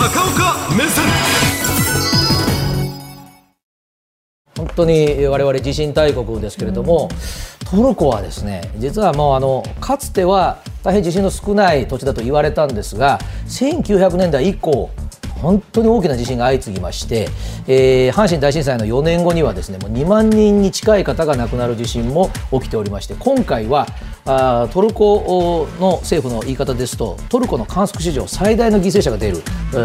高岡目線。本当に我々地震大国ですけれども、トルコはですね実はもうあのかつては大変地震の少ない土地だと言われたんですが1900年代以降本当に大きな地震が相次ぎまして、えー、阪神大震災の4年後にはですねもう2万人に近い方が亡くなる地震も起きておりまして今回はあトルコの政府の言い方ですとトルコの観測史上最大の犠牲者が出る、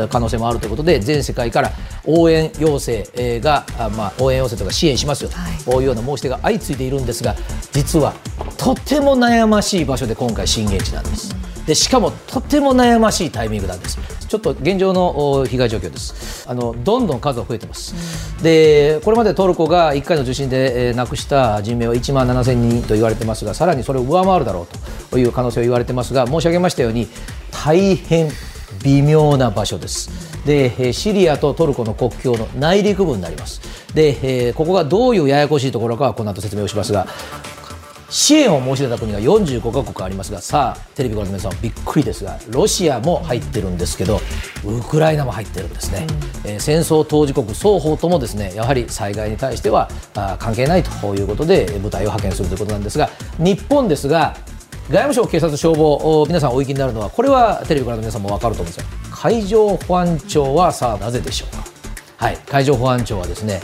可能性もあるということで全世界から応援要請が、まあ、応援要請とか支援しますよというような申し出が相次いでいるんですが実はとても悩ましい場所で今回震源地なんです。でしかもとても悩ましいタイミングなんですちょっと現状の被害状況です。あのどんどん数が増えてます、うん、でこれまでトルコが1回の地震で、えー、亡くした人命は1万7000人と言われてますがさらにそれを上回るだろうという可能性を言われてますが申し上げましたように大変微妙な場所です。でシリアとトルコの国境の内陸部になります。でここがどういうややこしいところかはこの後説明をしますが支援を申し出た国が45カ国ありますがさあテレビご覧の皆さんびっくりですがロシアも入ってるんですけどウクライナも入ってるんですね、うん、えー、戦争当事国双方ともですねやはり災害に対してはあ関係ないということで部隊を派遣するということなんですが日本ですが外務省、警察、消防、皆さんお行きになるのは、これはテレビご覧の皆さんも分かると思うんですが、海上保安庁はさあ、なぜでしょうか。はい、海上保安庁はですね、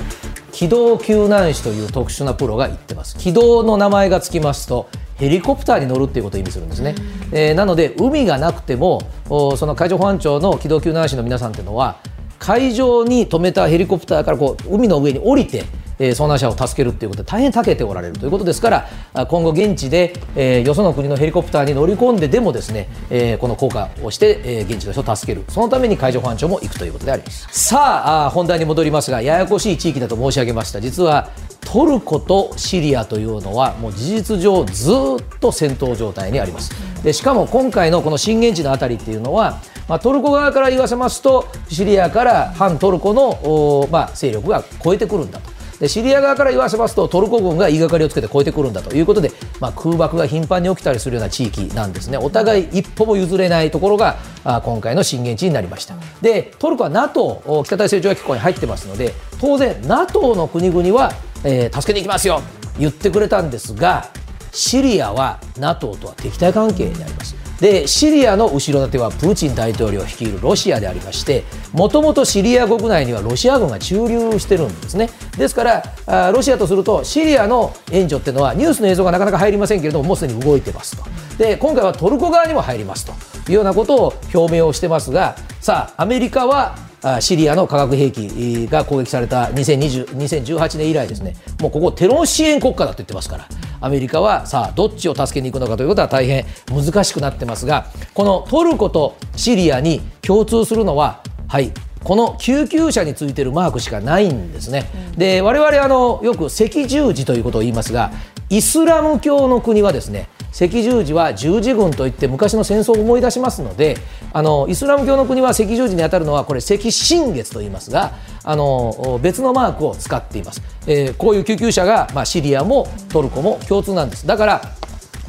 機動救難士という特殊なプロが言ってます。機動の名前がつきますとヘリコプターに乗るっていうことを意味するんですね、えー、なので海がなくてもその海上保安庁の機動救難士の皆さんっていうのは海上に止めたヘリコプターからこう海の上に降りてえー、遭難者を助けるということで大変長けておられるということですから今後現地で、えー、よその国のヘリコプターに乗り込んででもですね、えー、この効果をして、えー、現地の人を助ける。そのために海上保安庁も行くということであります。さああ本題に戻りますがややこしい地域だと申し上げました。実はトルコとシリアというのはもう事実上ずっと戦闘状態にあります。でしかも今回のこの震源地の辺りっていうのはまあ、トルコ側から言わせますとシリアから反トルコの、まあ、勢力が超えてくるんだと。でシリア側から言わせますとトルコ軍が言いがかりをつけて越えてくるんだということで、まあ、空爆が頻繁に起きたりするような地域なんですね。お互い一歩も譲れないところがあ今回の震源地になりました。でトルコは NATO 北大西洋条約機構に入ってますので当然 NATO の国々は、えー、助けに行きますよ言ってくれたんですがシリアは NATO とは敵対関係にあります。でシリアの後ろ盾はプーチン大統領率いるロシアでありましてもともとシリア国内にはロシア軍が駐留してるんですね。ですからロシアとするとシリアの援助っていうのはニュースの映像がなかなか入りませんけれどももうすでに動いてますと。で今回はトルコ側にも入りますというようなことを表明をしてますがさあアメリカはシリアの化学兵器が攻撃された2020 2018年以来ですねもうここテロ支援国家だと言ってますからアメリカはさあどっちを助けに行くのかということは大変難しくなってますがこのトルコとシリアに共通するのははいこの救急車についてるマークしかないんですね。で我々あのよく赤十字ということを言いますがイスラム教の国はですね赤十字は十字軍といって昔の戦争を思い出しますのであのイスラム教の国は赤十字に当たるのはこれ赤新月と言いますがあの別のマークを使っています、えー、こういう救急車が、まあ、シリアもトルコも共通なんです。だから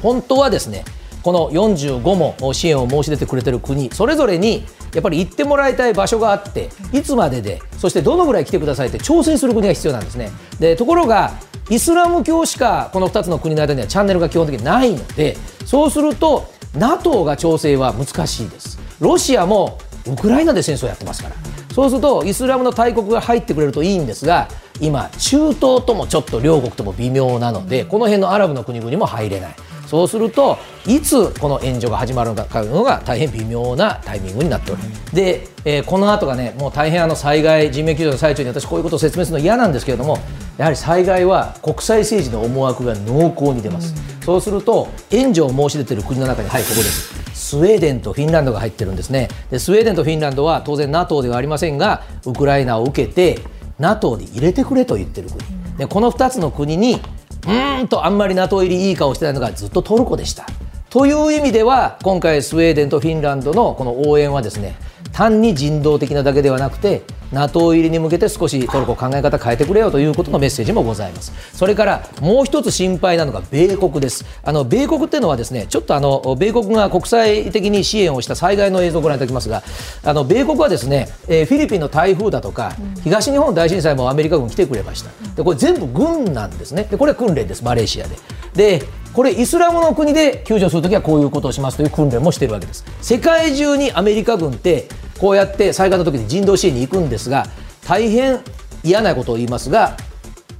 本当はですねこの45も支援を申し出てくれてる国それぞれにやっぱり行ってもらいたい場所があっていつまででそしてどのぐらい来てくださいって調整する国が必要なんですね。でところがイスラム教しかこの2つの国の間にはチャンネルが基本的にないのでそうすると NATO が調整は難しいです。ロシアもウクライナで戦争やってますから。そうするとイスラムの大国が入ってくれるといいんですが今中東ともちょっと両国とも微妙なのでこの辺のアラブの国々も入れない。そうするといつこの援助が始まるのかというのが大変微妙なタイミングになっております。で、えー、この後がねもう大変あの災害人命救助の最中に私こういうことを説明するの嫌なんですけれどもやはり災害は国際政治の思惑が濃厚に出ます、うん、そうすると援助を申し出ている国の中にはいここです。スウェーデンとフィンランドが入ってるんですね。でスウェーデンとフィンランドは当然 NATO ではありませんがウクライナを受けて NATO に入れてくれと言ってる国。でこの2つの国にうんとあんまり NATO 入りいい顔してないのがずっとトルコでした。という意味では今回スウェーデンとフィンランドのこの応援はですね単に人道的なだけではなくて NATO 入りに向けて少しトルコ考え方変えてくれよということのメッセージもございます。それからもう一つ心配なのが米国です。あの米国っていうのはですねちょっとあの米国が国際的に支援をした災害の映像をご覧いただきますがあの米国はですね、えー、フィリピンの台風だとか、東日本大震災もアメリカ軍来てくれました。でこれ全部軍なんですね。でこれは訓練ですマレーシアで。でこれイスラムの国で救助するときはこういうことをしますという訓練もしているわけです。世界中にアメリカ軍ってこうやって災害の時に人道支援に行くんですが大変嫌なことを言いますが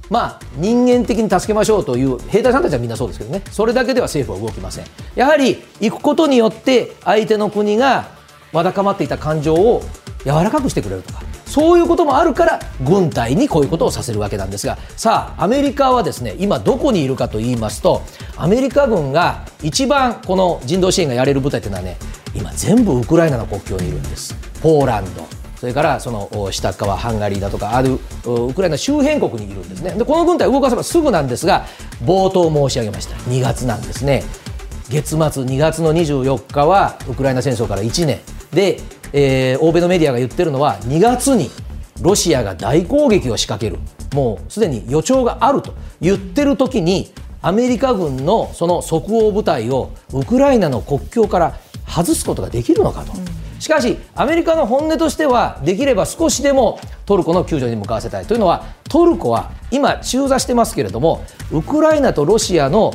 まあ、人間的に助けましょうという兵隊さんたちはみんなそうですけどね。それだけでは政府は動きません。やはり行くことによって相手の国がわだかまっていた感情を柔らかくしてくれるとかそういうこともあるから軍隊にこういうことをさせるわけなんですが。さあアメリカはですね今どこにいるかと言いますとアメリカ軍が一番この人道支援がやれる部隊というのはね今全部ウクライナの国境にいるんです。ポーランド。それからその下側ハンガリーだとかあるウクライナ周辺国にいるんですね。でこの軍隊動かせばすぐなんですが冒頭申し上げました。2月なんですね。月末2月の24日はウクライナ戦争から1年。で、えー、欧米のメディアが言ってるのは2月にロシアが大攻撃を仕掛ける。もうすでに予兆があると。言ってる時にアメリカ軍のその即応部隊をウクライナの国境から外すことができるのかと。しかし、アメリカの本音としては、できれば少しでもトルコの救助に向かわせたいというのは、トルコは今、中座してますけれども、ウクライナとロシアの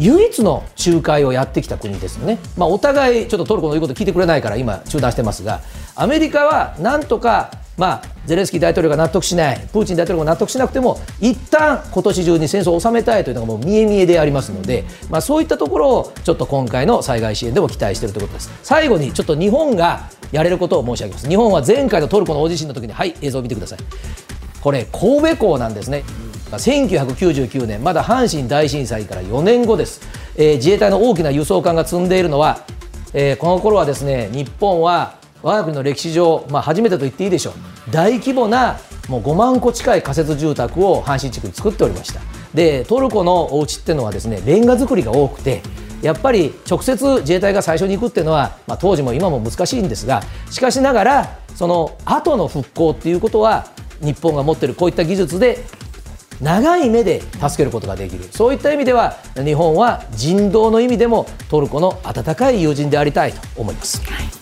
唯一の仲介をやってきた国ですよね、まあ、お互い、ちょっとトルコの言うこと聞いてくれないから、今、中断してますが、アメリカはなんとかまあ、ゼレンスキー大統領が納得しない、プーチン大統領が納得しなくても、一旦今年中に戦争を収めたいというのがもう見え見えでありますので、まあ、そういったところをちょっと今回の災害支援でも期待しているということです。最後にちょっと日本がやれることを申し上げます。日本は前回のトルコの大地震の時に、はい、映像を見てください。これ、神戸港なんですね。1999年、まだ阪神大震災から4年後です、えー、自衛隊の大きな輸送艦が積んでいるのは、えー、この頃はですね日本は我が国の歴史上、まあ、初めてと言っていいでしょう。大規模なもう5万戸近い仮設住宅を阪神地区に作っておりました。でトルコのお家っていうのはですねレンガ造りが多くてやっぱり直接自衛隊が最初に行くっていうのは、まあ、当時も今も難しいんですがしかしながらその後の復興っていうことは日本が持っているこういった技術で長い目で助けることができる。そういった意味では日本は人道の意味でもトルコの温かい友人でありたいと思います。はい